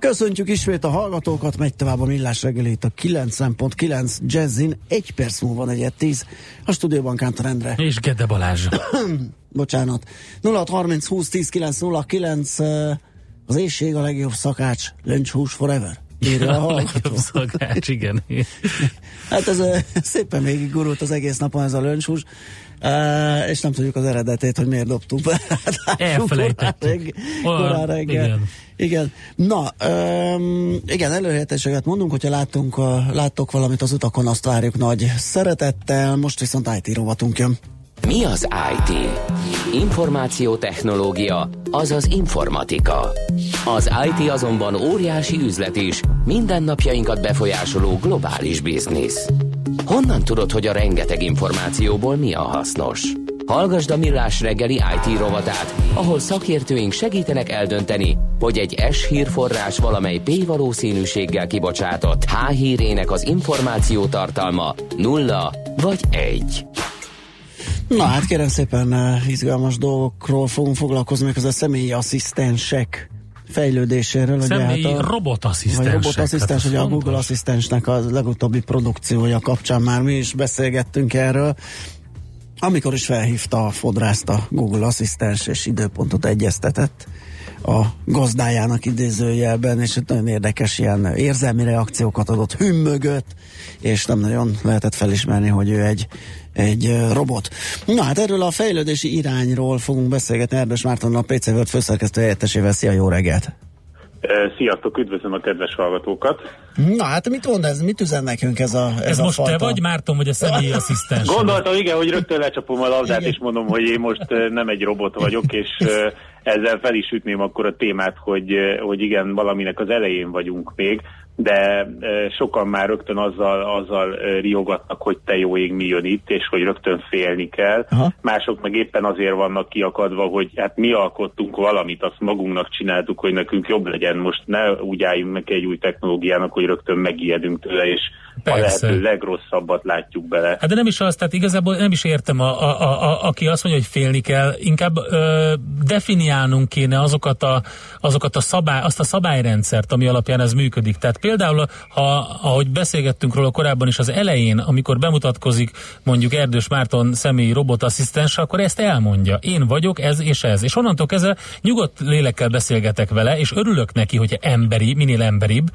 Köszöntjük ismét a hallgatókat, megy tovább a millás reggelét a 90.9 Jazzin, egy perc múlva negyed 10, a stúdióban Kántor Endre. És Gede Balázs. Bocsánat. 0630 20 10 909 az éjség a legjobb szakács, lunch hús forever. Írja a legjobb szakács, igen. hát ez szépen végig gurult az egész napon ez a lunch hús. Uh, és nem tudjuk az eredetét, hogy miért dobtuk be. Elfelejtettük. Korán reggel. Igen. igen. Na, um, igen, előhetéseket mondunk, hogyha láttunk, uh, láttok valamit az utakon, azt várjuk nagy szeretettel. Most viszont IT rovatunk jön. Mi az IT? Információtechnológia, azaz informatika. Az IT azonban óriási üzlet is, mindennapjainkat befolyásoló globális biznisz. Honnan tudod, hogy a rengeteg információból mi a hasznos? Hallgasd a Millás reggeli IT rovatát, ahol szakértőink segítenek eldönteni, hogy egy S hírforrás valamely P valószínűséggel kibocsátott H hírének az információ tartalma nulla vagy egy. Na hát kérem szépen uh, izgalmas dolgokról fogunk foglalkozni, még az a személyi asszisztensek fejlődéséről. Személyi hát a, robotasszisztensek. Vagy robotasszisztens, hogy a Google asszisztensnek a legutóbbi produkciója kapcsán már mi is beszélgettünk erről. Amikor is felhívta a fodrászt a Google asszisztens és időpontot egyeztetett a gazdájának idézőjelben, és nagyon érdekes ilyen érzelmi reakciókat adott, hümmögött, és nem nagyon lehetett felismerni, hogy ő egy egy robot. Na hát erről a fejlődési irányról fogunk beszélgetni Erdős Mártonnal, a PC World főszerkesztő helyettesével. Szia, jó reggelt! Sziasztok, üdvözlöm a kedves hallgatókat! Na hát mit mond ez, mit üzen nekünk ez a Ez, ez a most fajta? te vagy, Márton, vagy a személyi asszisztens? Gondoltam, igen, hogy rögtön lecsapom a labdát, és mondom, hogy én most nem egy robot vagyok, és ezzel fel is ütném akkor a témát, hogy, hogy igen, valaminek az elején vagyunk még, de sokan már rögtön azzal, azzal riogatnak, hogy te jó ég mi jön itt, és hogy rögtön félni kell. Aha. Mások meg éppen azért vannak kiakadva, hogy hát mi alkottunk valamit, azt magunknak csináltuk, hogy nekünk jobb legyen. Most ne úgy álljunk neki egy új technológiának, hogy rögtön megijedünk tőle, és Persze. a lehető legrosszabbat látjuk bele. Hát de nem is az, tehát igazából nem is értem, a, a, a, a, aki azt mondja, hogy félni kell, inkább ö, definiálnunk kéne azokat a, azokat a szabály, azt a szabályrendszert, ami alapján ez működik. Tehát például, ha, ahogy beszélgettünk róla korábban is az elején, amikor bemutatkozik mondjuk Erdős Márton személyi robotasszisztens, akkor ezt elmondja. Én vagyok ez és ez. És onnantól kezdve nyugodt lélekkel beszélgetek vele, és örülök neki, hogy emberi, minél emberibb,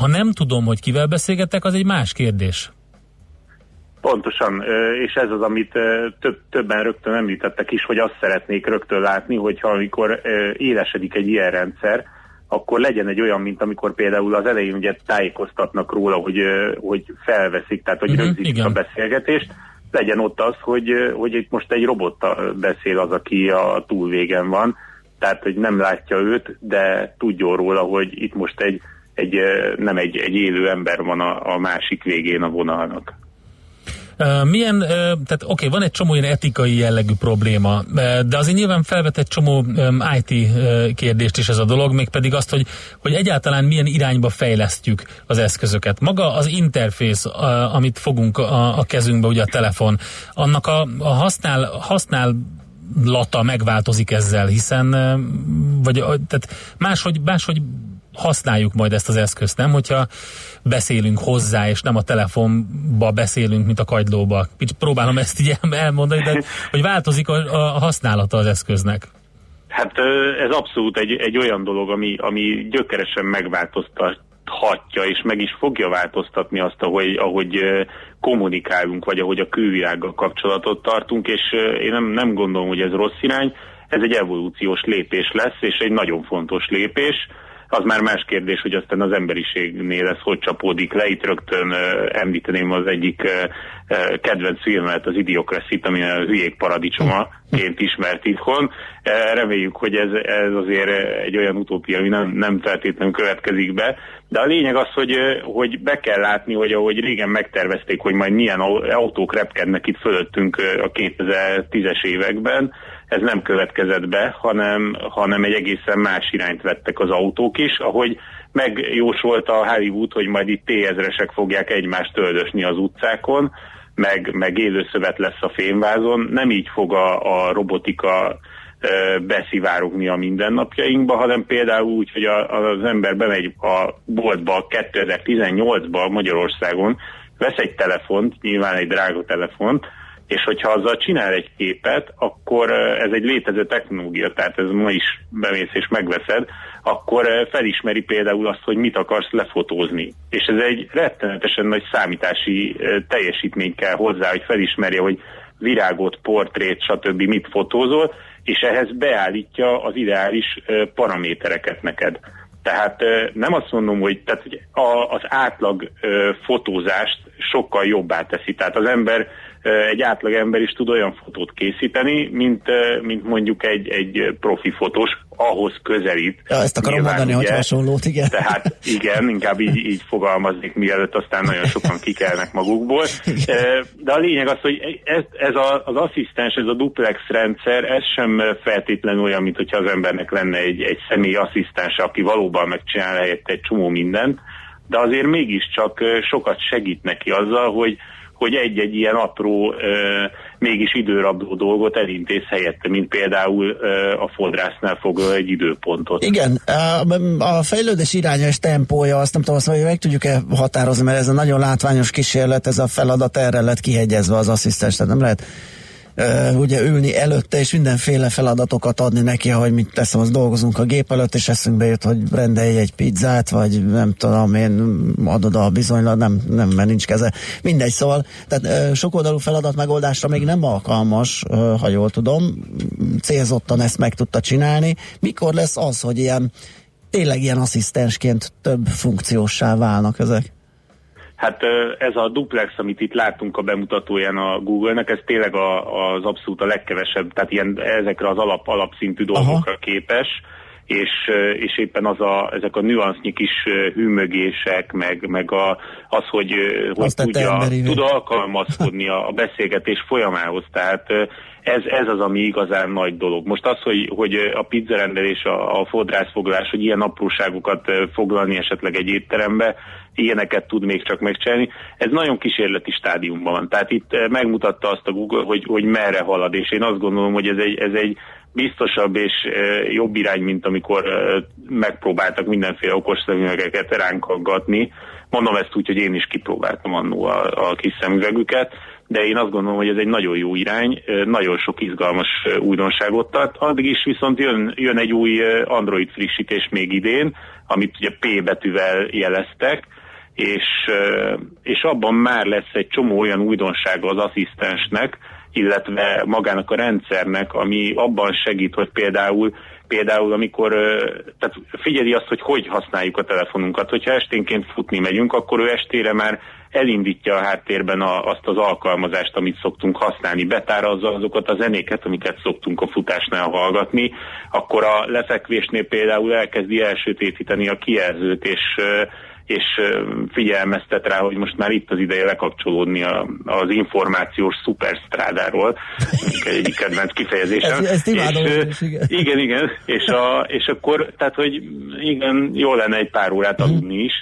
ha nem tudom, hogy kivel beszélgetek, az egy más kérdés. Pontosan, és ez az, amit több, többen rögtön említettek is, hogy azt szeretnék rögtön látni, hogyha amikor élesedik egy ilyen rendszer, akkor legyen egy olyan, mint amikor például az elején ugye tájékoztatnak róla, hogy, hogy felveszik, tehát hogy uh-huh, rögzítik igen. a beszélgetést, legyen ott az, hogy, hogy itt most egy robottal beszél az, aki a túlvégen van, tehát hogy nem látja őt, de tudjon róla, hogy itt most egy egy, nem egy, egy élő ember van a, a másik végén a vonalnak. milyen, tehát oké, okay, van egy csomó ilyen etikai jellegű probléma, de azért nyilván felvet egy csomó IT kérdést is ez a dolog, mégpedig azt, hogy, hogy egyáltalán milyen irányba fejlesztjük az eszközöket. Maga az interfész, amit fogunk a, a kezünkbe, ugye a telefon, annak a, a használ, használ lata megváltozik ezzel, hiszen vagy tehát máshogy, máshogy használjuk majd ezt az eszközt, nem? Hogyha beszélünk hozzá, és nem a telefonba beszélünk, mint a kagylóba. Próbálom ezt így elmondani, de hogy változik a, a használata az eszköznek. Hát ez abszolút egy, egy olyan dolog, ami, ami gyökeresen megváltoztathatja, és meg is fogja változtatni azt, ahogy, ahogy kommunikálunk, vagy ahogy a külvilággal kapcsolatot tartunk, és én nem, nem gondolom, hogy ez rossz irány, ez egy evolúciós lépés lesz, és egy nagyon fontos lépés, az már más kérdés, hogy aztán az emberiségnél ez hogy csapódik le. Itt rögtön említeném az egyik kedvenc filmet, az Idiocracy-t, ami a hülyék paradicsomaként ismert itthon. Reméljük, hogy ez, ez azért egy olyan utópia, ami nem, nem feltétlenül következik be. De a lényeg az, hogy, hogy be kell látni, hogy ahogy régen megtervezték, hogy majd milyen autók repkednek itt fölöttünk a 2010-es években, ez nem következett be, hanem, hanem egy egészen más irányt vettek az autók is, ahogy megjósolta a Hollywood, hogy majd itt T-ezresek fogják egymást töldösni az utcákon, meg, meg élőszövet lesz a fémvázon. Nem így fog a, a robotika beszivárogni a mindennapjainkba, hanem például úgy, hogy a, az ember bemegy a boltba 2018-ban Magyarországon, vesz egy telefont, nyilván egy drága telefont, és hogyha azzal csinál egy képet, akkor ez egy létező technológia, tehát ez ma is bemész és megveszed, akkor felismeri például azt, hogy mit akarsz lefotózni. És ez egy rettenetesen nagy számítási teljesítmény kell hozzá, hogy felismerje, hogy virágot, portrét, stb. mit fotózol, és ehhez beállítja az ideális paramétereket neked. Tehát nem azt mondom, hogy, tehát, hogy az átlag fotózást sokkal jobbá teszi. Tehát az ember egy átlag ember is tud olyan fotót készíteni, mint, mint mondjuk egy, egy profi fotós, ahhoz közelít. Ja, ezt akarom Nyilván, mondani, ugye, hogy hasonlót, igen. Tehát igen, inkább így, így fogalmaznék, mielőtt aztán nagyon sokan kikelnek magukból. De a lényeg az, hogy ez, ez a, az asszisztens, ez a duplex rendszer, ez sem feltétlenül olyan, mint hogyha az embernek lenne egy, egy személy asszisztens, aki valóban megcsinál helyette egy csomó mindent, de azért mégiscsak sokat segít neki azzal, hogy, hogy egy-egy ilyen apró, mégis időrabló dolgot elintéz helyette, mint például a fodrásznál foglal egy időpontot. Igen, a fejlődés iránya és tempója, azt nem tudom, azt, meg tudjuk-e határozni, mert ez a nagyon látványos kísérlet, ez a feladat erre lett kihegyezve az asszisztens, tehát nem lehet ugye ülni előtte, és mindenféle feladatokat adni neki, hogy mit teszem, az dolgozunk a gép előtt, és eszünkbe jut, hogy rendelj egy pizzát, vagy nem tudom én, adod a bizonylat, nem, nem, mert nincs keze. Mindegy, szóval, tehát sokoldalú feladat megoldásra még nem alkalmas, ha jól tudom, célzottan ezt meg tudta csinálni. Mikor lesz az, hogy ilyen tényleg ilyen asszisztensként több funkciósá válnak ezek? Hát ez a duplex, amit itt láttunk a bemutatóján a Google-nek, ez tényleg a, az abszolút a legkevesebb, tehát ilyen, ezekre az alap, alapszintű dolgokra Aha. képes, és, és éppen az a, ezek a nüansznyi kis hűmögések, meg, meg a, az, hogy, hogy tudja, tud alkalmazkodni a, a beszélgetés folyamához. Tehát ez, ez az, ami igazán nagy dolog. Most az, hogy, hogy a pizzarendelés, a, a fodrászfoglalás, hogy ilyen apróságokat foglalni esetleg egy étterembe, ilyeneket tud még csak megcsinálni. Ez nagyon kísérleti stádiumban van. Tehát itt megmutatta azt a Google, hogy, hogy merre halad, és én azt gondolom, hogy ez egy, ez egy biztosabb és jobb irány, mint amikor megpróbáltak mindenféle okos szemüvegeket ránk Mondom ezt úgy, hogy én is kipróbáltam annó a, a kis szemüvegüket, de én azt gondolom, hogy ez egy nagyon jó irány, nagyon sok izgalmas újdonságot tart. Addig is viszont jön, jön egy új Android frissítés még idén, amit ugye P betűvel jeleztek, és, és abban már lesz egy csomó olyan újdonsága az asszisztensnek, illetve magának a rendszernek, ami abban segít, hogy például például amikor, tehát figyeli azt, hogy hogy használjuk a telefonunkat. Hogyha esténként futni megyünk, akkor ő estére már elindítja a háttérben a, azt az alkalmazást, amit szoktunk használni, betárazza azokat a zenéket, amiket szoktunk a futásnál hallgatni, akkor a lefekvésnél például elkezdi elsötétíteni a kijelzőt, és és figyelmeztet rá, hogy most már itt az ideje lekapcsolódni a, az információs szuperstrádáról, egy kedvenc kifejezésem. Ezt, ezt és, is, igen. igen, igen, és, a, és akkor, tehát, hogy igen, jó lenne egy pár órát aludni is,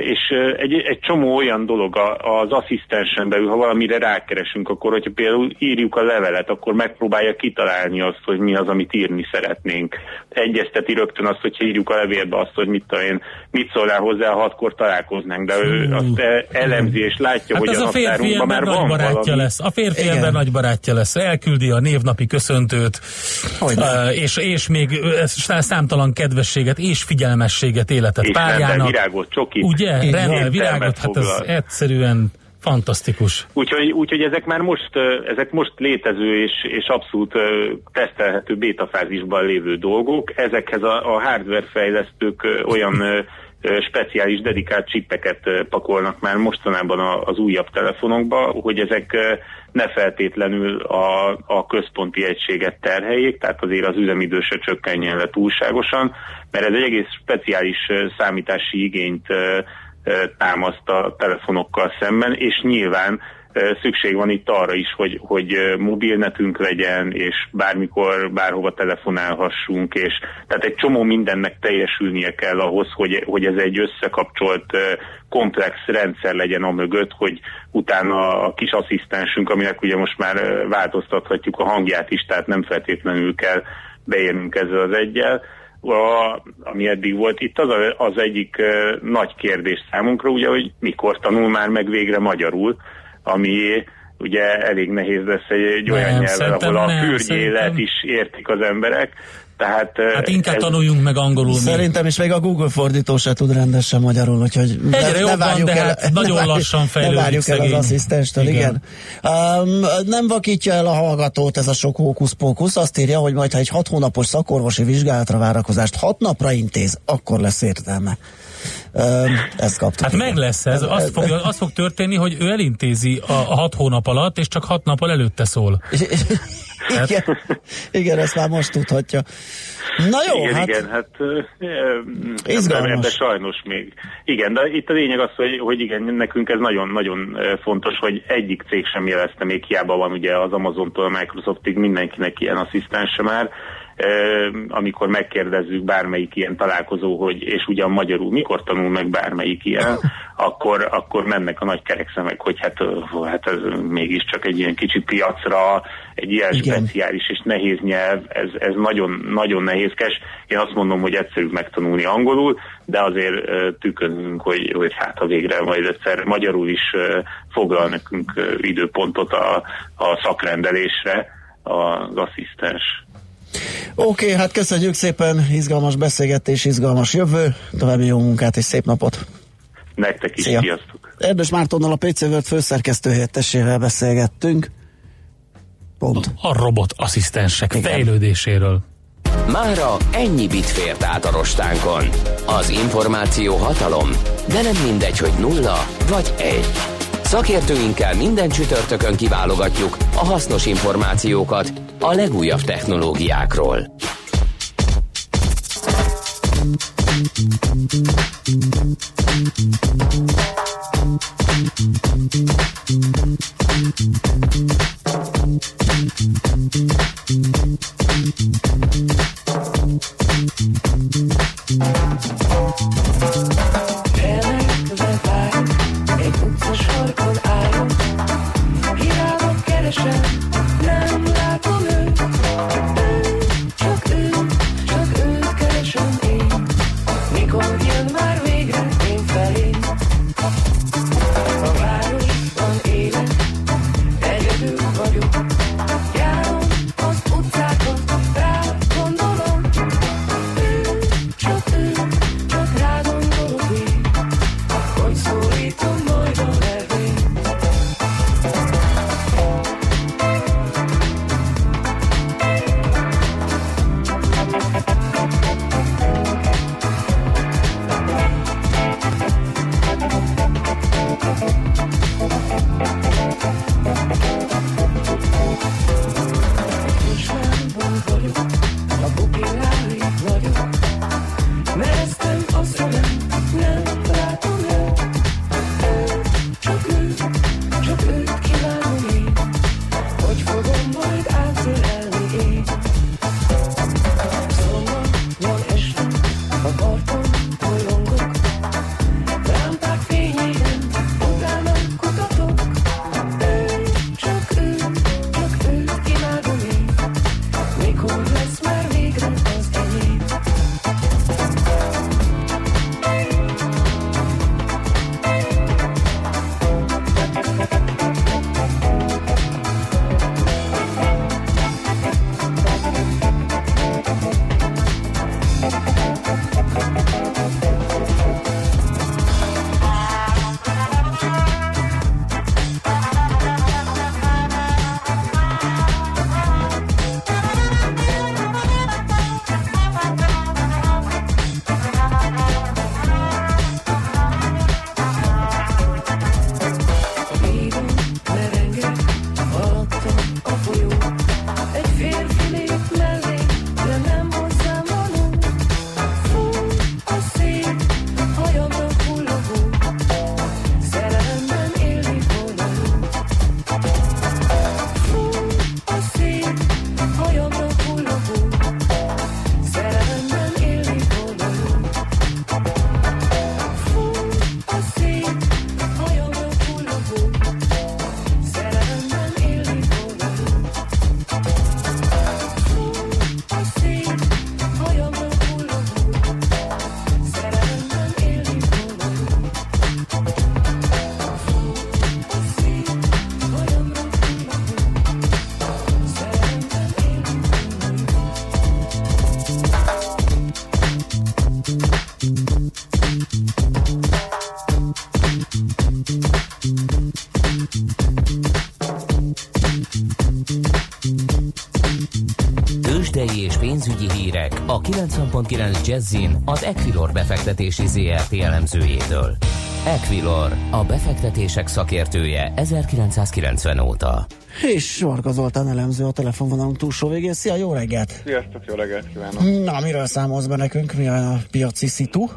és egy, egy csomó olyan dolog az asszisztensen belül, ha valamire rákeresünk, akkor hogyha például írjuk a levelet, akkor megpróbálja kitalálni azt, hogy mi az, amit írni szeretnénk. Egyezteti rögtön azt, hogyha írjuk a levélbe azt, hogy mit én, mit szólnál hozzá, hatkor találkoznánk, de ő azt elemzi és látja, hát hogy a, a férfi már van barátja valami. lesz. A férfi ember nagy barátja lesz. Elküldi a névnapi köszöntőt, és, és még számtalan kedvességet és figyelmességet életet és párjának. virágot, csoki. Ugye? Rendel virágot, hát ez egyszerűen Fantasztikus. Úgyhogy, úgyhogy ezek már most, ezek most létező és, és abszolút tesztelhető bétafázisban lévő dolgok. Ezekhez a, a hardware fejlesztők olyan speciális dedikált csippeket pakolnak már mostanában az újabb telefonokba, hogy ezek ne feltétlenül a, a központi egységet terheljék, tehát azért az üzemidő se csökkenjen le túlságosan, mert ez egy egész speciális számítási igényt támaszt a telefonokkal szemben, és nyilván szükség van itt arra is, hogy, hogy mobilnetünk legyen, és bármikor, bárhova telefonálhassunk, és tehát egy csomó mindennek teljesülnie kell ahhoz, hogy, hogy ez egy összekapcsolt komplex rendszer legyen a mögött, hogy utána a kis asszisztensünk, aminek ugye most már változtathatjuk a hangját is, tehát nem feltétlenül kell beérnünk ezzel az egyel, a, ami eddig volt. Itt az, a, az egyik uh, nagy kérdés számunkra, ugye, hogy mikor tanul már meg végre magyarul, ami ugye elég nehéz lesz egy, egy olyan nem, nyelven, ahol a fürgyélet is értik az emberek. Tehát, hát inkább ez... tanuljunk meg angolul. Szerintem még. is még a Google fordító se tud rendesen magyarul, úgyhogy Egyre ne, jobban, ne de el, hát nagyon ne lassan fejlődik Ne várjuk el az asszisztenstől, igen. igen. Um, nem vakítja el a hallgatót ez a sok hókusz-pókusz, azt írja, hogy majd ha egy hat hónapos szakorvosi vizsgálatra várakozást hat napra intéz, akkor lesz értelme. Ezt kaptuk. Hát meg lesz ez. Az fog, az fog történni, hogy ő elintézi a, a hat hónap alatt, és csak hat nappal előtte szól. igen, igen, ezt már most tudhatja. Na jó, igen, hát... Igen, hát izgalmas. Ebbe sajnos még. Igen, de itt a lényeg az, hogy, hogy igen, nekünk ez nagyon-nagyon fontos, hogy egyik cég sem jelezte még, hiába van ugye az Amazontól a Microsoftig mindenkinek ilyen asszisztense már, amikor megkérdezzük bármelyik ilyen találkozó, hogy és ugyan magyarul mikor tanul meg bármelyik ilyen, akkor, akkor mennek a nagy kerekszemek, hogy hát, hát ez mégiscsak egy ilyen kicsit piacra, egy ilyen Igen. speciális és nehéz nyelv, ez, ez nagyon, nagyon nehézkes. Én azt mondom, hogy egyszerűbb megtanulni angolul, de azért tükönünk, hogy, hogy hát ha végre majd egyszer magyarul is foglal nekünk időpontot a, a szakrendelésre az asszisztens. Oké, okay, hát köszönjük szépen, izgalmas beszélgetés, izgalmas jövő, további jó munkát és szép napot! Nektek is, Szia. sziasztok! Erdős Mártonnal a PC World főszerkesztő helyettesével beszélgettünk. Pont. A robot asszisztensek Igen. fejlődéséről. Mára ennyi bit fért át a rostánkon. Az információ hatalom, de nem mindegy, hogy nulla vagy egy. Szakértőinkkel minden csütörtökön kiválogatjuk a hasznos információkat a legújabb technológiákról. A 90.9 Jazzin az Equilor befektetési ZRT elemzőjétől. Equilor, a befektetések szakértője 1990 óta. És Varga Zoltán elemző a telefonvonalunk túlsó végén. Szia, jó reggelt! Sziasztok, jó reggelt kívánok! Na, miről számolsz be nekünk? Mi a piaci szitu?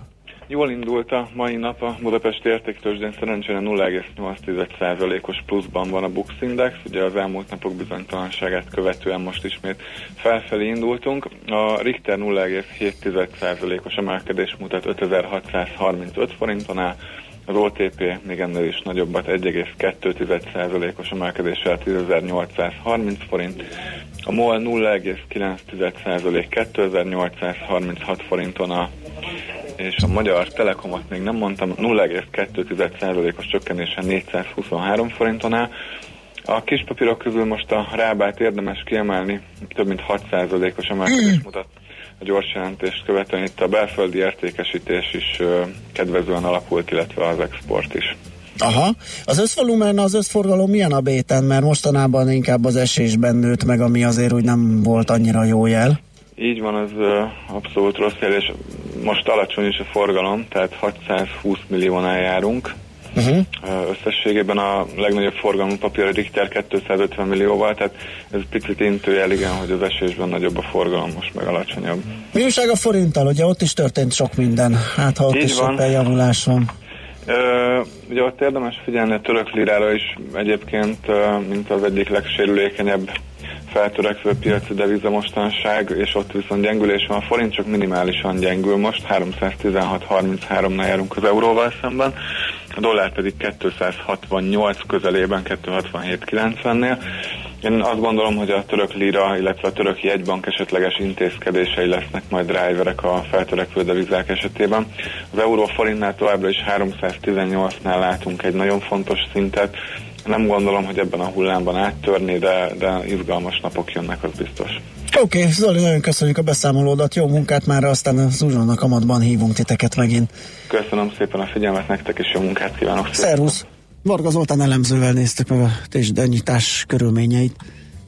Jól indult a mai nap a Budapesti értéktőzsdén, szerencsére 0,8%-os pluszban van a Bux Index, ugye az elmúlt napok bizonytalanságát követően most ismét felfelé indultunk. A Richter 0,7%-os emelkedés mutat 5635 forinton áll, az OTP még ennél is nagyobbat, 1,2%-os emelkedéssel 10.830 forint, a MOL 0,9% 2836 forinton a és a Magyar Telekomot még nem mondtam, 0,2%-os csökkenésen 423 forinton áll. A kis papírok közül most a rábát érdemes kiemelni, több mint 6%-os emelkedés mutat a gyors jelentést követően itt a belföldi értékesítés is kedvezően alakult, illetve az export is. Aha. Az összvolumen, az összforgalom milyen a béten? Mert mostanában inkább az esésben nőtt meg, ami azért úgy nem volt annyira jó jel. Így van, az abszolút rossz jel, és most alacsony is a forgalom, tehát 620 milliónál járunk. Uh-huh. Összességében a legnagyobb forgalmú papír a Richter 250 millióval, tehát ez picit intőjel, igen, hogy az esésben nagyobb a forgalom, most meg alacsonyabb. Mi újság a forinttal? Ugye ott is történt sok minden, hát ha ott Így is van. javulás van. Uh, ugye ott érdemes figyelni a török lirára is egyébként, mint az egyik legsérülékenyebb feltörekvő piaci deviza mostanság, és ott viszont gyengülés van. A forint csak minimálisan gyengül most, 316-33-nál járunk az euróval szemben, a dollár pedig 268 közelében, 267-90-nél. Én azt gondolom, hogy a török lira, illetve a török jegybank esetleges intézkedései lesznek majd driverek a feltörekvő devizák esetében. Az euró forintnál továbbra is 318-nál látunk egy nagyon fontos szintet, nem gondolom, hogy ebben a hullámban áttörni, de, de izgalmas napok jönnek, az biztos. Oké, okay, Zoli, nagyon köszönjük a beszámolódat, jó munkát már, aztán az uzsonnak amatban hívunk titeket megint. Köszönöm szépen a figyelmet nektek, és jó munkát kívánok. Szervusz! Varga Zoltán elemzővel néztük meg a tésdenyítás körülményeit.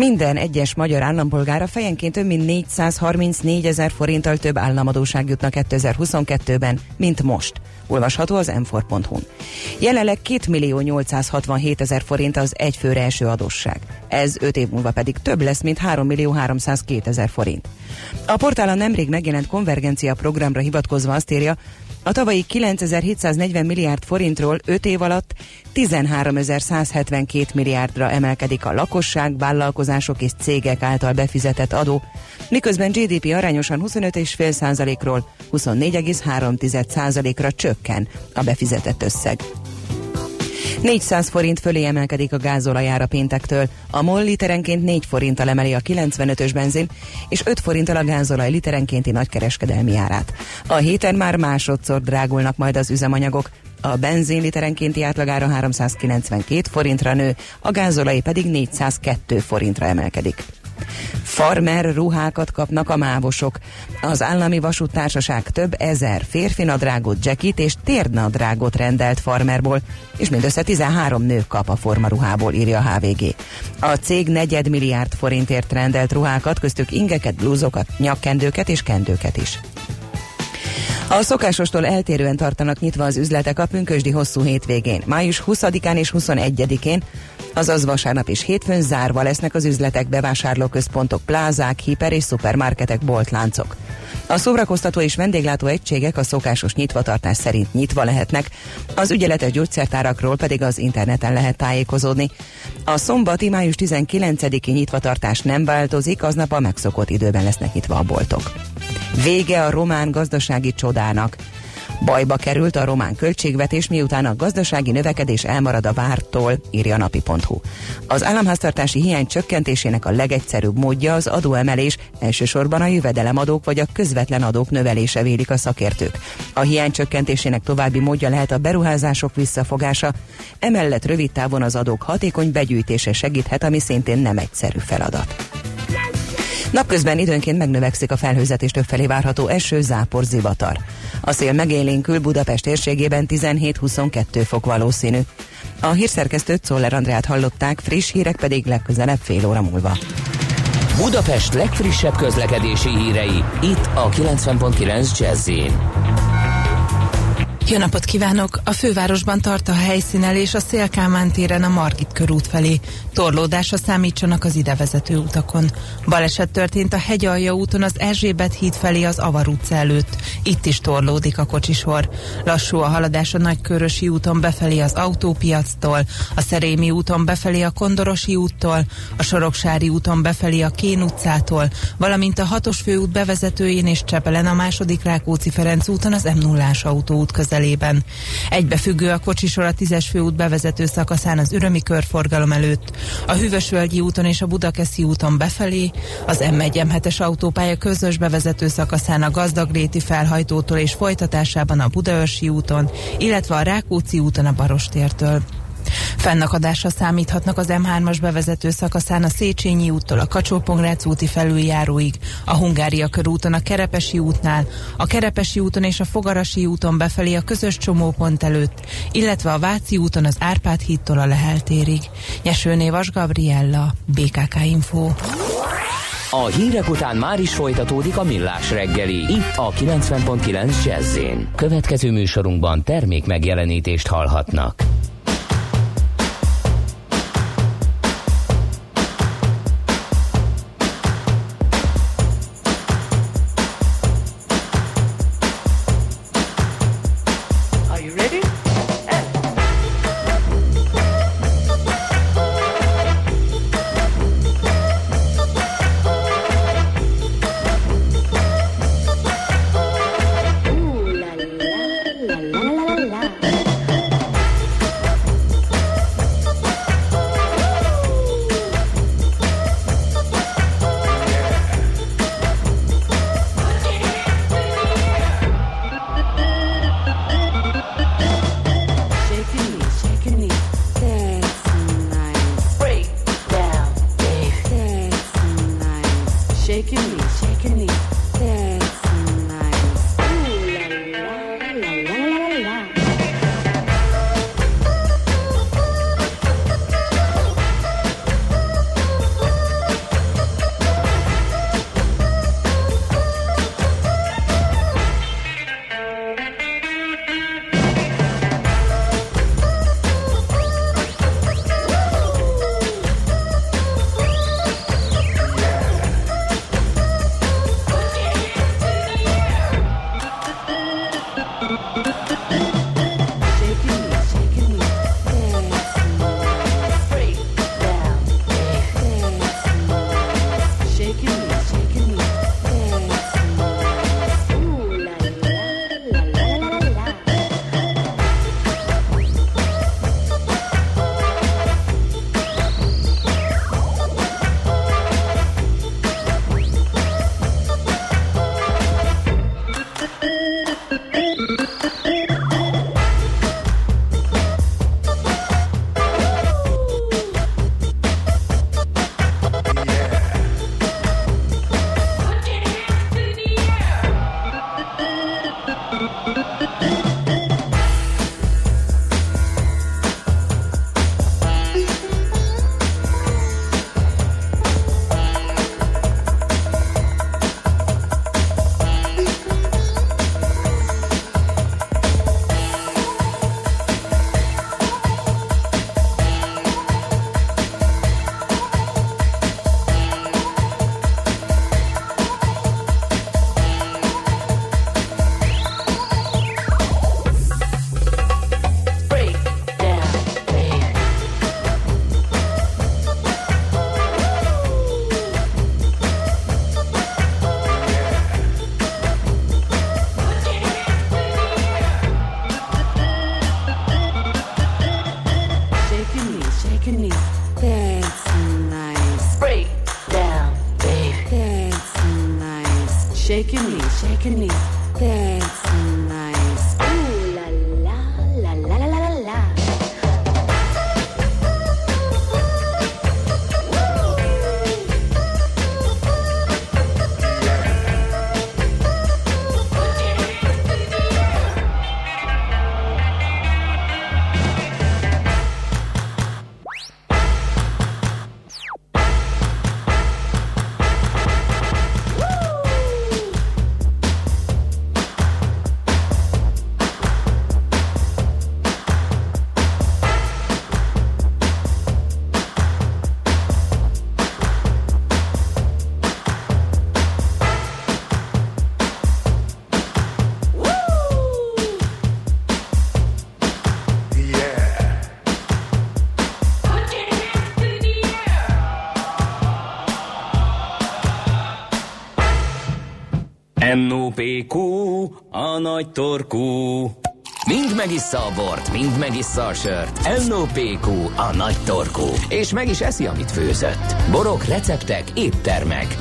Minden egyes magyar állampolgára fejenként több mint 434 ezer forinttal több államadóság jutna 2022-ben, mint most. Olvasható az m n Jelenleg 2 millió 867 ezer forint az egyfőre eső adósság. Ez 5 év múlva pedig több lesz, mint 3 millió 302 ezer forint. A portálon nemrég megjelent konvergencia programra hivatkozva azt írja, a tavalyi 9740 milliárd forintról 5 év alatt 13172 milliárdra emelkedik a lakosság, vállalkozások és cégek által befizetett adó, miközben GDP arányosan 25,5%-ról 24,3%-ra csökken a befizetett összeg. 400 forint fölé emelkedik a gázolajára péntektől. A MOL literenként 4 forinttal emeli a 95-ös benzin, és 5 forinttal a gázolaj literenkénti nagykereskedelmi árát. A héten már másodszor drágulnak majd az üzemanyagok, a benzin literenkénti átlagára 392 forintra nő, a gázolaj pedig 402 forintra emelkedik. Farmer ruhákat kapnak a mávosok. Az állami vasúttársaság több ezer férfi nadrágot, jackit és térnadrágot rendelt farmerból, és mindössze 13 nő kap a formaruhából, írja a HVG. A cég negyed milliárd forintért rendelt ruhákat, köztük ingeket, blúzokat, nyakkendőket és kendőket is. A szokásostól eltérően tartanak nyitva az üzletek a pünkösdi hosszú hétvégén. Május 20-án és 21-én, azaz vasárnap és hétfőn zárva lesznek az üzletek, bevásárlóközpontok, plázák, hiper és szupermarketek, boltláncok. A szórakoztató és vendéglátó egységek a szokásos nyitvatartás szerint nyitva lehetnek, az ügyeletes gyógyszertárakról pedig az interneten lehet tájékozódni. A szombati május 19-i nyitvatartás nem változik, aznap a megszokott időben lesznek nyitva a boltok. Vége a román gazdasági csodának. Bajba került a román költségvetés, miután a gazdasági növekedés elmarad a vártól, írja napi.hu. Az államháztartási hiány csökkentésének a legegyszerűbb módja az adóemelés, elsősorban a jövedelemadók vagy a közvetlen adók növelése vélik a szakértők. A hiány csökkentésének további módja lehet a beruházások visszafogása, emellett rövid távon az adók hatékony begyűjtése segíthet, ami szintén nem egyszerű feladat. Napközben időnként megnövekszik a felhőzet és többfelé várható eső, zápor, zivatar. A szél megélénkül Budapest térségében 17-22 fok valószínű. A hírszerkesztőt Szoller Andrát hallották, friss hírek pedig legközelebb fél óra múlva. Budapest legfrissebb közlekedési hírei, itt a 90.9 jazz jó napot kívánok! A fővárosban tart a helyszínelés a Szélkámán téren a Margit körút felé. Torlódásra számítsanak az idevezető utakon. Baleset történt a Hegyalja úton az Erzsébet híd felé az Avar utca előtt. Itt is torlódik a kocsisor. Lassú a haladás a Nagykörösi úton befelé az autópiactól, a Szerémi úton befelé a Kondorosi úttól, a Soroksári úton befelé a Kén utcától, valamint a hatos főút bevezetőjén és Csepelen a második Rákóczi Ferenc úton az m 0 autóút közel közelében. Egybefüggő a kocsisor a 10-es főút bevezető szakaszán az Ürömi körforgalom előtt, a Hűvösvölgyi úton és a Budakeszi úton befelé, az M1-M7-es autópálya közös bevezető szakaszán a Gazdagréti felhajtótól és folytatásában a Budaörsi úton, illetve a Rákóczi úton a Barostértől. Fennakadásra számíthatnak az M3-as bevezető szakaszán a Széchenyi úttól a kacsó úti felüljáróig, a Hungária körúton a Kerepesi útnál, a Kerepesi úton és a Fogarasi úton befelé a közös csomópont előtt, illetve a Váci úton az Árpád hídtól a Lehel térig. Nyesőné Vas Gabriella, BKK Info. A hírek után már is folytatódik a millás reggeli, itt a 90.9 jazz Következő műsorunkban termék megjelenítést hallhatnak. NOPQ, a nagy torkú. Mind megissza a bort, mind megissza a sört. NOPQ, a nagy torkú. És meg is eszi, amit főzött. Borok, receptek, éttermek.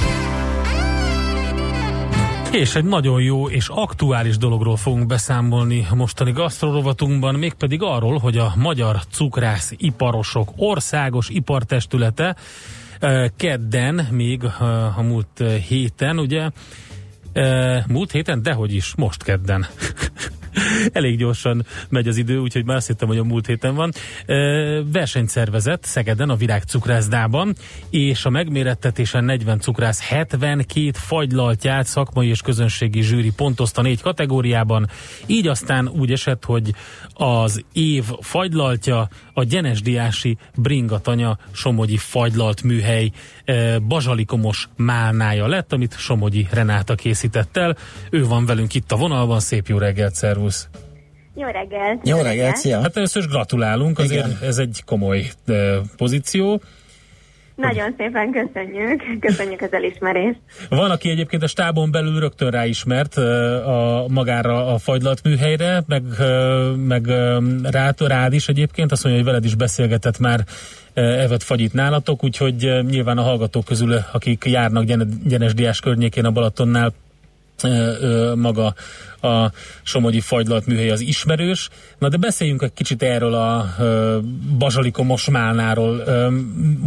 És egy nagyon jó és aktuális dologról fogunk beszámolni a mostani gasztrorovatunkban, mégpedig arról, hogy a Magyar Cukrász Iparosok Országos Ipartestülete eh, kedden, még eh, a múlt eh, héten, ugye, múlt héten, dehogy is, most kedden. Elég gyorsan megy az idő, úgyhogy már azt hittem, hogy a múlt héten van. Versenyt szervezett Szegeden, a Virág cukrászdában, és a megmérettetésen 40 cukrász 72 fagylaltját szakmai és közönségi zsűri pontozta négy kategóriában. Így aztán úgy esett, hogy az év fagylaltja a Gyenesdiási Bringatanya Somogyi fagylalt műhely bazsalikomos málnája lett, amit Somogyi Renáta készített el. Ő van velünk itt a vonalban, szép jó reggelt, szervusz! Jó reggelt! Jó reggelt, szia! Hát először is gratulálunk, azért Igen. ez egy komoly pozíció. Nagyon szépen köszönjük, köszönjük az elismerést. Van, aki egyébként a stábon belül rögtön ráismert a, magára a fagylalt műhelyre, meg, meg rád, rád is egyébként, azt mondja, hogy veled is beszélgetett már evet fagyit nálatok, úgyhogy nyilván a hallgatók közül, akik járnak Gyenes Diás környékén a Balatonnál, maga a Somogyi Fagylalt műhely az ismerős. Na de beszéljünk egy kicsit erről a bazsalikomos málnáról.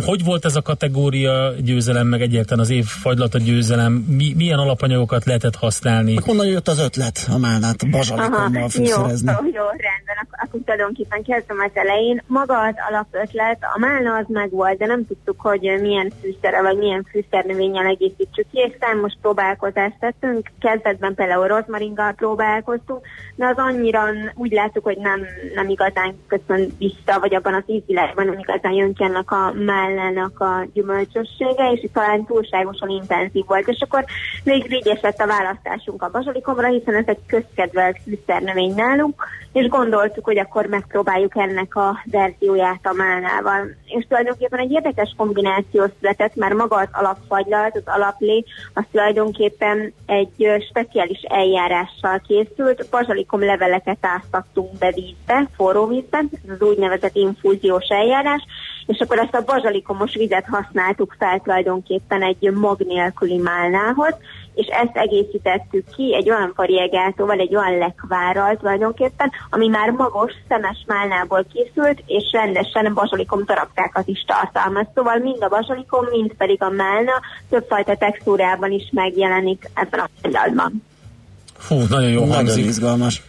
Hogy volt ez a kategória győzelem, meg egyáltalán az év fagylata győzelem? Mi, milyen alapanyagokat lehetett használni? Honnan jött az ötlet a málnát bazsalikommal fűszerezni? Jó, jó, rendben. Ak- akkor tulajdonképpen kezdtem az elején. Maga az alapötlet, a málna az meg volt, de nem tudtuk, hogy milyen fűszere vagy milyen fűszernövényel egészítsük ki, és számos próbálkozást tettünk. Kezdetben például rozmaringgal próbálkoztunk, de az annyira úgy láttuk, hogy nem, nem igazán köszön vissza, vagy abban az ízvilágban nem igazán jön ki ennek a mellenek a gyümölcsössége, és talán túlságosan intenzív volt. És akkor végül így esett a választásunk a bazsalikomra, hiszen ez egy közkedvelt fűszernövény nálunk, és gondoltuk, hogy akkor megpróbáljuk ennek a verzióját a málnával. És tulajdonképpen egy érdekes kombináció született, mert maga az alapfagylalt, az alaplé, az tulajdonképpen egy speciális eljárással készült. Bazsalikom leveleket áztattunk be vízbe, forró vízbe, ez az úgynevezett infúziós eljárás, és akkor ezt a bazsalikomos vizet használtuk fel tulajdonképpen egy mag nélküli málnához, és ezt egészítettük ki egy olyan variegátóval, egy olyan lekvárral tulajdonképpen, ami már magos, szemes málnából készült, és rendesen bazsalikom darabkákat is tartalmaz. Szóval mind a bazsalikom, mind pedig a málna többfajta textúrában is megjelenik ebben a pillanatban. Fú, nagyon jó Nagyon hangzik. izgalmas.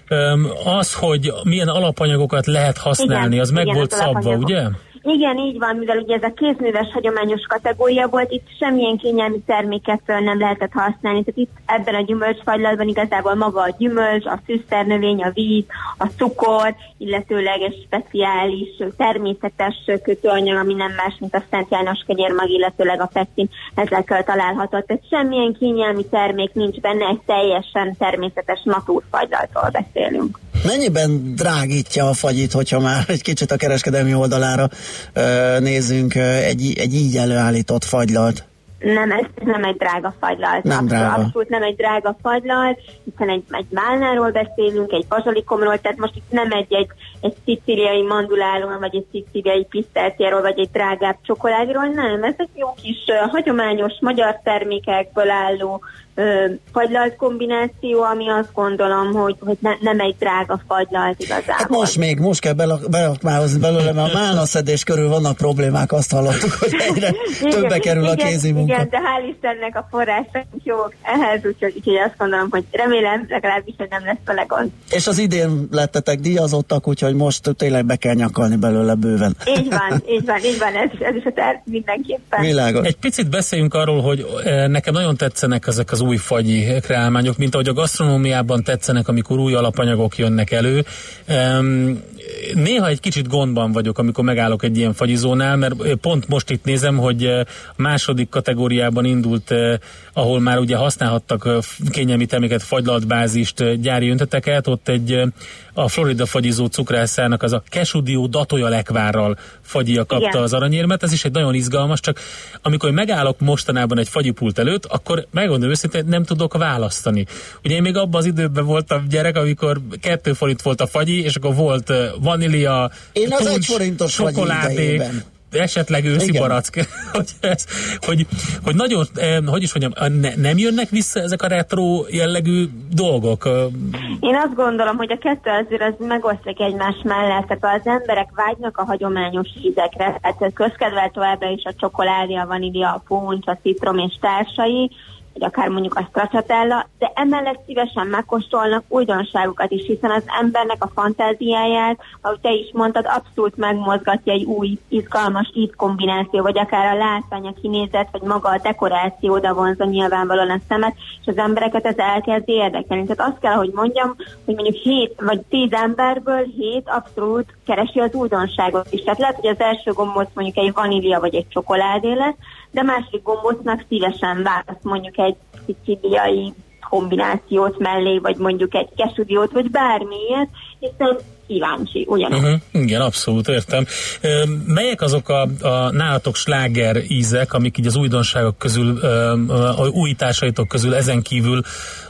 Az, hogy milyen alapanyagokat lehet használni, Igen, az meg igen, volt az szabva, ugye? Igen, így van, mivel ugye ez a kézműves hagyományos kategória volt, itt semmilyen kényelmi terméket föl nem lehetett használni. Tehát itt ebben a gyümölcsfagylatban igazából maga a gyümölcs, a fűszernövény, a víz, a cukor, illetőleg egy speciális, természetes kötőanyag, ami nem más, mint a Szent János kenyérmag, illetőleg a pektin, ezekkel található. Tehát semmilyen kényelmi termék nincs benne, egy teljesen természetes natúrfagylaltól beszélünk. Mennyiben drágítja a fagyit, hogyha már egy kicsit a kereskedelmi oldalára ö, nézzünk ö, egy, egy így előállított fagylalt? Nem, ez nem egy drága fagylalt. Nem abszolút, drága. abszolút nem egy drága fagylalt, hiszen egy, egy málnáról beszélünk, egy bazsalikomról, tehát most itt nem egy, egy, egy szicíliai manduláról, vagy egy szicíliai pisztáciáról, vagy egy drágább csokoládról, nem. Ezek jó kis uh, hagyományos magyar termékekből álló ö, fagylalt kombináció, ami azt gondolom, hogy, hogy ne, nem egy drága fagylalt igazából. Hát most még, most kell belak- belakmáhozni belőle, mert a málnaszedés körül vannak problémák, azt hallottuk, hogy egyre többe kerül a kézi munka. Igen, de hál' Istennek a források jók ehhez, úgyhogy, úgyhogy azt gondolom, hogy remélem legalábbis, hogy nem lesz vele gond. És az idén lettetek díjazottak, úgyhogy most tényleg be kell nyakalni belőle bőven. Így van, így van, így van, ez, is- ez is a terv mindenképpen. Világos. Egy picit beszéljünk arról, hogy eh, nekem nagyon tetszenek ezek az új fagyi kreálmányok, mint ahogy a gasztronómiában tetszenek, amikor új alapanyagok jönnek elő. Néha egy kicsit gondban vagyok, amikor megállok egy ilyen fagyizónál, mert pont most itt nézem, hogy eh, második kategóriában indult, eh, ahol már ugye használhattak kényelmi terméket, fagylalt bázist, eh, gyári önteteket, ott egy a Florida fagyizó cukrászának az a Kesudio Datoya lekvárral fagyia kapta Igen. az aranyérmet, ez is egy nagyon izgalmas, csak amikor megállok mostanában egy fagyipult előtt, akkor megmondom őszintén, nem tudok választani. Ugye én még abban az időben voltam gyerek, amikor kettő forint volt a fagyi, és akkor volt vanília, Én az puncs, egy forintos csokoládé. Esetleg őszi Igen. barack, hogy, ez, hogy, hogy nagyon, eh, hogy is mondjam, ne, nem jönnek vissza ezek a retro jellegű dolgok? Eh, Én azt gondolom, hogy a kettő azért az megoszlik egymás mellett, tehát az emberek vágynak a hagyományos ízekre, tehát közkedvel továbbra is a csokoládé, a vanília, a puncs, a citrom és társai, vagy akár mondjuk a stracciatella, de emellett szívesen megkóstolnak újdonságokat is, hiszen az embernek a fantáziáját, ahogy te is mondtad, abszolút megmozgatja egy új, izgalmas ízkombináció, vagy akár a látvány, a kinézet, vagy maga a dekoráció oda vonza nyilvánvalóan a szemet, és az embereket ez elkezd érdekelni. Tehát azt kell, hogy mondjam, hogy mondjuk 7 vagy 10 emberből 7 abszolút keresi az újdonságot is. Tehát lehet, hogy az első gombóc mondjuk egy vanília vagy egy csokoládé lesz, de a második gombócnak szívesen választ mondjuk egy szicíliai kombinációt mellé, vagy mondjuk egy kesudiót, vagy bármilyet, hiszen kíváncsi, ugyanúgy. Uh-huh. Igen, abszolút értem. Melyek azok a, a nálatok sláger ízek, amik így az újdonságok közül, a újításaitok közül ezen kívül,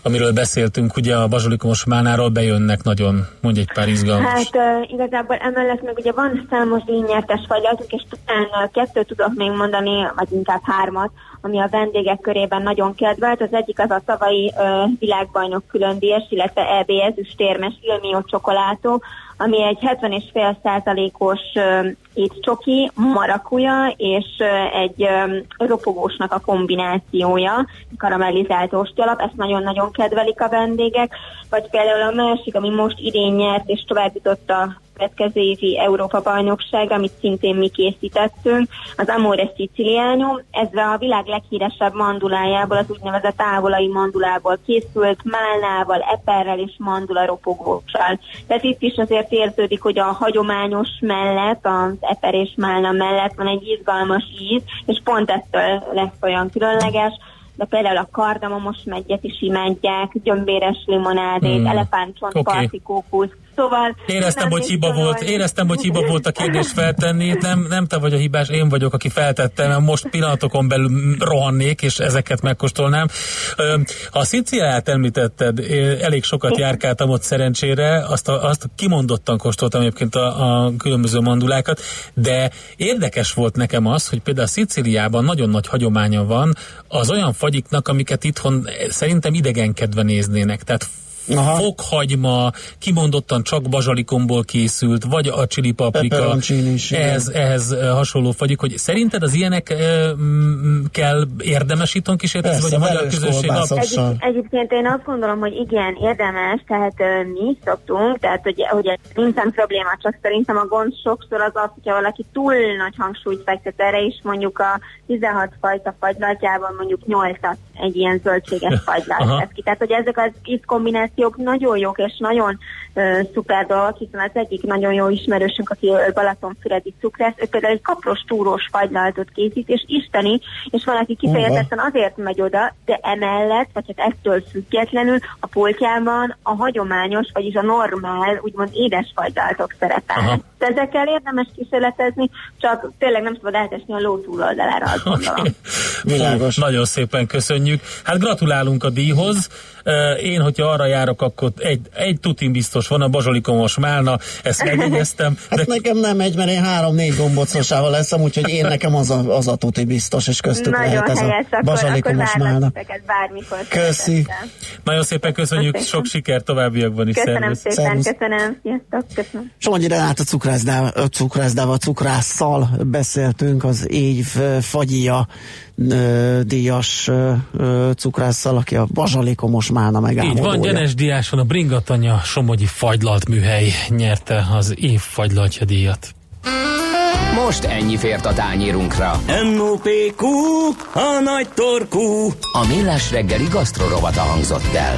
amiről beszéltünk, ugye a bazsolikomos mánáról bejönnek nagyon, mondj egy pár izgalmas. Hát uh, igazából emellett meg ugye van számos díjnyertes fagylatunk, és talán kettőt tudok még mondani, vagy inkább hármat, ami a vendégek körében nagyon kedvelt. Az egyik az a tavalyi uh, világbajnok külön díjas, illetve EB ezüstérmes Ilmio csokolátó, ami egy 70,5 százalékos uh, itt csoki, marakuja és uh, egy um, ropogósnak a kombinációja, karamellizált ostyalap, ezt nagyon-nagyon kedvelik a vendégek, vagy például a másik, ami most idén nyert és tovább jutott a következő évi Európa bajnokság, amit szintén mi készítettünk, az Amore Siciliano. Ez a világ leghíresebb mandulájából, az úgynevezett távolai mandulából készült, málnával, eperrel és mandula ropogóssal. Tehát itt is azért érződik, hogy a hagyományos mellett, az eper és málna mellett van egy izgalmas íz, és pont ettől lesz olyan különleges de például a kardamomos megyet is imádják, gyömbéres limonádét, Hmm. elefántcsont, okay. partikókusz, szóval... Éreztem, hogy hiba is volt, éreztem, hogy hiba volt a kérdést feltenni. Nem, nem te vagy a hibás, én vagyok, aki feltettem, mert most pillanatokon belül rohannék, és ezeket megkóstolnám. A Sziciliát említetted, elég sokat járkáltam ott szerencsére, azt, a, azt kimondottan kóstoltam egyébként a, a különböző mandulákat, de érdekes volt nekem az, hogy például a Sziciliában nagyon nagy hagyománya van az olyan fagyiknak, amiket itthon szerintem idegenkedve néznének. Tehát Aha. fokhagyma, kimondottan csak bazsalikomból készült, vagy a chili paprika, is, igen. ehhez, ehhez eh, hasonló fagyik, hogy szerinted az ilyenek eh, kell érdemes itthon kísérletezni, vagy a magyar Sokszor. Egyéb, egyébként én azt gondolom, hogy igen, érdemes, tehát ö, mi is szoktunk, tehát hogy, hogy nincsen probléma, csak szerintem a gond sokszor az az, hogyha valaki túl nagy hangsúlyt fektet erre is, mondjuk a 16 fajta fagylatjában mondjuk 8-at egy ilyen zöldséges fagylát ki. Tehát, hogy ezek az ízkombinációk nagyon jók és nagyon ö, szuper dolgok, hiszen az egyik nagyon jó ismerősünk, aki Balatonfüredi cukrász, ő például egy kapros túrós fagylaltot készít, és isteni, és van, aki kifejezetten azért megy oda, de emellett, vagy hát ettől függetlenül a pultjában a hagyományos, vagyis a normál, úgymond édes fagylaltok Aha. Ezekkel érdemes kísérletezni, csak tényleg nem szabad átesni a ló túloldalára, azt. Világos. Nagyon szépen köszönjük. Hát gratulálunk a díjhoz. Én, hogyha arra járok, akkor egy, egy tutin biztos van, a bazsalikomos málna, ezt megjegyeztem. Hát de... nekem nem egy, mert én három-négy gombocosával leszem, úgyhogy én nekem az a, az a tuti biztos, és köztük Nagyon lehet ez helyes, a bazsalikomos akkor málna. bármikor. Köszi. szeretettel. Nagyon szépen köszönjük, Köszönöm. sok sikert továbbiakban is. Köszönöm Szervusz. szépen, Szervusz. köszönöm. Sziasztok, köszönöm. Somogyi Renát a cukrászdával, a cukrászdával, cukrásszal beszéltünk, az év fagyia ö, díjas cukrásszal, aki a bazsalikomos málna Így megálmodója. van, Gyenes Diáson a Bringatanya Somogyi Fagylalt műhely nyerte az év fagylaltja díjat. Most ennyi fért a tányérunkra. M.O.P.Q. A nagy torkú. A Millás reggeli gasztrorovata hangzott el.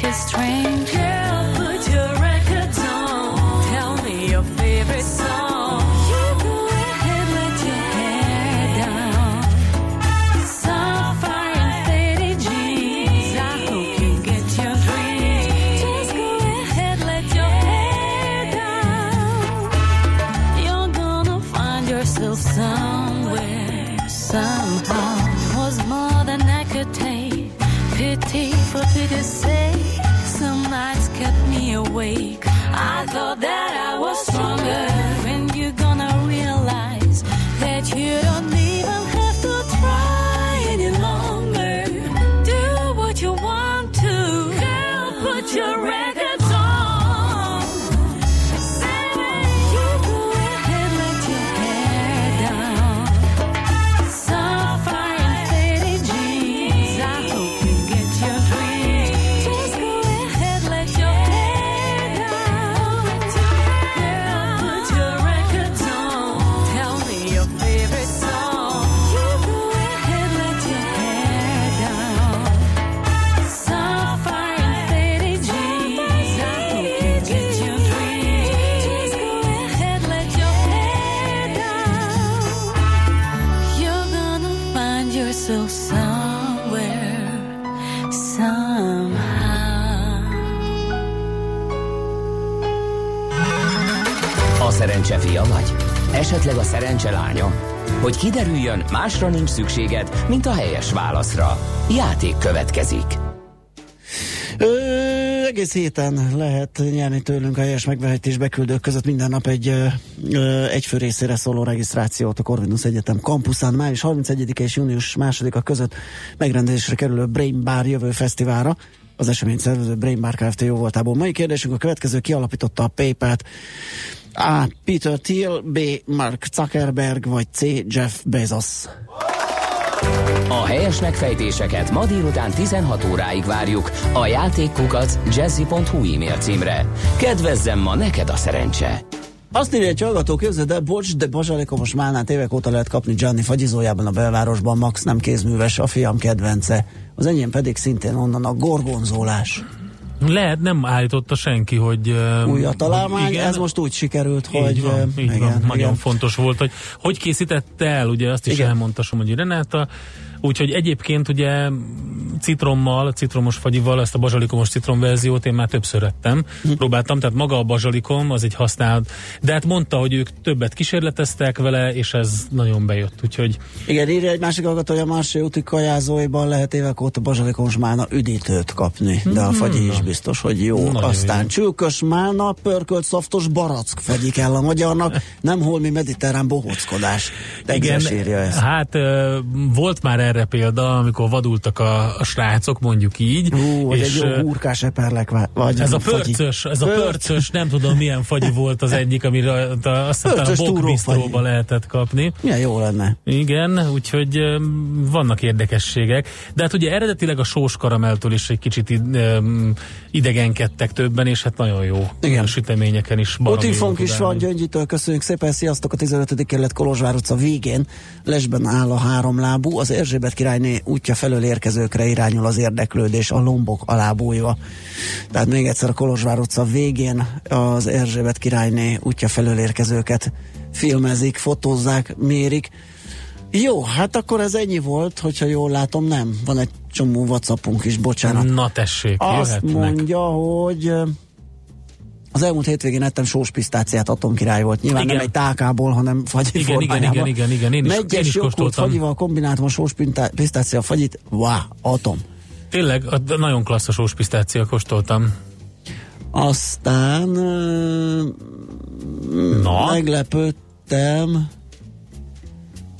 Think it's strange? Szerencse lánya? Hogy kiderüljön, másra nincs szükséged, mint a helyes válaszra. Játék következik. Ö, egész héten lehet nyerni tőlünk a helyes megvehetés beküldők között minden nap egy egyfő részére szóló regisztrációt a Corvinus Egyetem kampuszán május 31 és június 2-a között megrendezésre kerülő Brain Bar jövő fesztiválra. Az esemény szervező Brain Bar Kft. jó voltából. Mai kérdésünk a következő kialapította a PayPal-t. A. Peter Thiel, B. Mark Zuckerberg, vagy C. Jeff Bezos. A helyes megfejtéseket ma délután 16 óráig várjuk a játékkukac jazzy.hu e-mail címre. Kedvezzem ma neked a szerencse! Azt írja egy hallgató, képzeld el, bocs, de Bazsalikomos Málnát évek óta lehet kapni Gianni fagyizójában a belvárosban, Max nem kézműves, a fiam kedvence. Az enyém pedig szintén onnan a gorgonzolás. Lehet, nem állította senki, hogy... Új a találmány, hogy igen, ez most úgy sikerült, Így hogy... van, így igen, van. Nagyon igen. fontos volt, hogy hogy készítette el, ugye azt is Igen. elmondta Somogyi Renáta, úgyhogy egyébként ugye citrommal, citromos fagyival, ezt a bazsalikomos citromverziót én már többször ettem, Hm. próbáltam, tehát maga a bazsalikom az egy használt, de hát mondta, hogy ők többet kísérleteztek vele, és ez nagyon bejött, úgyhogy Igen, írja egy másik hallgató, hogy a Marsi úti kajázóiban lehet évek óta bazsalikomos málna üdítőt kapni, de a fagyi is biztos, hogy jó. Nagyon Aztán jó. csülkös málna, pörkölt szaftos barack fagyi kell a magyarnak, nem holmi mediterrán bohóckodás. Igen, Igen, írja ezt. hát volt már erre példa, amikor vadultak a, a srácok, mondjuk így. Hú, hogy egy és, jó ö, húrkás eperlek vagy Ez a pörcös, ez a Pörc- pörcös, nem tudom milyen fagyi volt az egyik, amire azt hiszem a bokbisztróba lehetett kapni. Milyen jó lenne. Igen, úgyhogy vannak érdekességek. De hát ugye eredetileg a sós karamelltől is egy kicsit idegenkedtek többen, és hát nagyon jó Igen. süteményeken is. tud is van. Gyöngyitől köszönjük szépen, sziasztok! A 15. kerület Kolozsvár utca végén lesben áll a háromlábú, az Erzsébet királyné útja felől érkezőkre irányul az érdeklődés a lombok alá bújva. Tehát még egyszer a Kolozsvár utca végén az Erzsébet királyné útja felől érkezőket filmezik, fotózzák, mérik. Jó, hát akkor ez ennyi volt, hogyha jól látom, nem. Van egy csomó Whatsappunk is, bocsánat. Na tessék, Azt jöhetnek. mondja, hogy az elmúlt hétvégén ettem sós pisztáciát, atomkirály volt. Nyilván Igen. nem egy tálkából, hanem fagyi Igen, igen, igen, igen, igen, én is- én Meggyes is joghurt fagyival kombináltam a sós pisztácia fagyit. Wow, atom. Tényleg, nagyon klassz a sós pisztácia, kóstoltam. Aztán Na? meglepődtem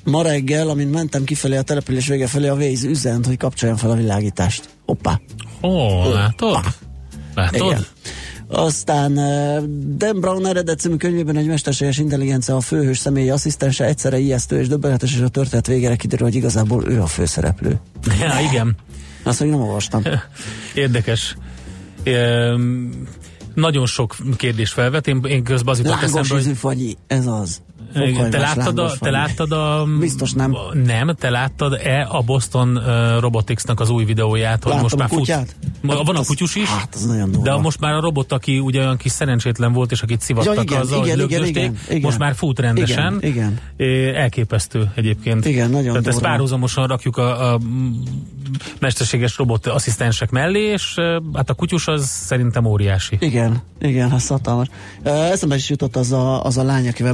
ma reggel, amint mentem kifelé a település vége felé, a Waze üzent, hogy kapcsoljam fel a világítást. Hoppá. Ó, látod? Látod? Igen. Aztán Dan Brown eredet című könyvében egy mesterséges intelligencia a főhős személyi asszisztense egyszerre ijesztő és döbbenetes, és a történet végére kiderül, hogy igazából ő a főszereplő. Ja, igen. Azt még nem olvastam. Érdekes. Ehm, nagyon sok kérdés felvet. Én, én közben az jutott Lángos eszembe, hogy fagyi, ez az. Te láttad, a, te láttad a... Biztos nem. Nem, te láttad-e a Boston uh, Robotics-nak az új videóját, hogy Láttam most már kutyát? fut. Ma- Van a Az- kutyus is, Hát, az nagyon durva. de most már a robot, aki ugye olyan kis szerencsétlen volt, és akit szivattak Ja, igen, azzal, igen, hogy igen, igen, igen. most már fut rendesen. Igen, igen. Elképesztő egyébként. Igen, nagyon Tehát ezt durva. párhuzamosan rakjuk a, a mesterséges robot asszisztensek mellé, és hát a kutyus az szerintem óriási. Igen, igen, ez hatalmas. Eszembe is jutott az a, az a lány, akivel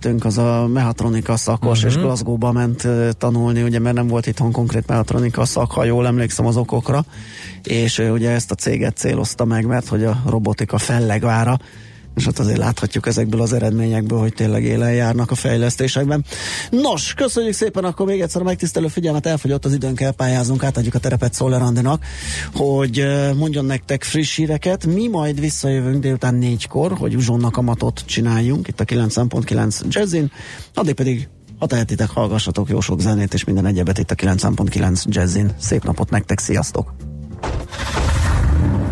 beszélgettünk, az a mehatronika szakos, Mhm. és Glasgow-ba ment tanulni, ugye, mert nem volt itthon konkrét mehatronika szak, ha jól emlékszem az okokra, és ő ugye ezt a céget célozta meg, mert hogy a robotika fellegvára, és ott azért láthatjuk ezekből az eredményekből, hogy tényleg élen járnak a fejlesztésekben. Nos, köszönjük szépen, akkor még egyszer a megtisztelő figyelmet elfogyott az időnk, elpályázunk, átadjuk a terepet Szoller Andinak, hogy mondjon nektek friss híreket. Mi majd visszajövünk délután négykor, hogy uzsonnak a matot csináljunk itt a 9.9 Jazzin, addig pedig ha tehetitek, hallgassatok jó sok zenét és minden egyebet itt a 9.9 Jazzin. Szép napot nektek, sziasztok!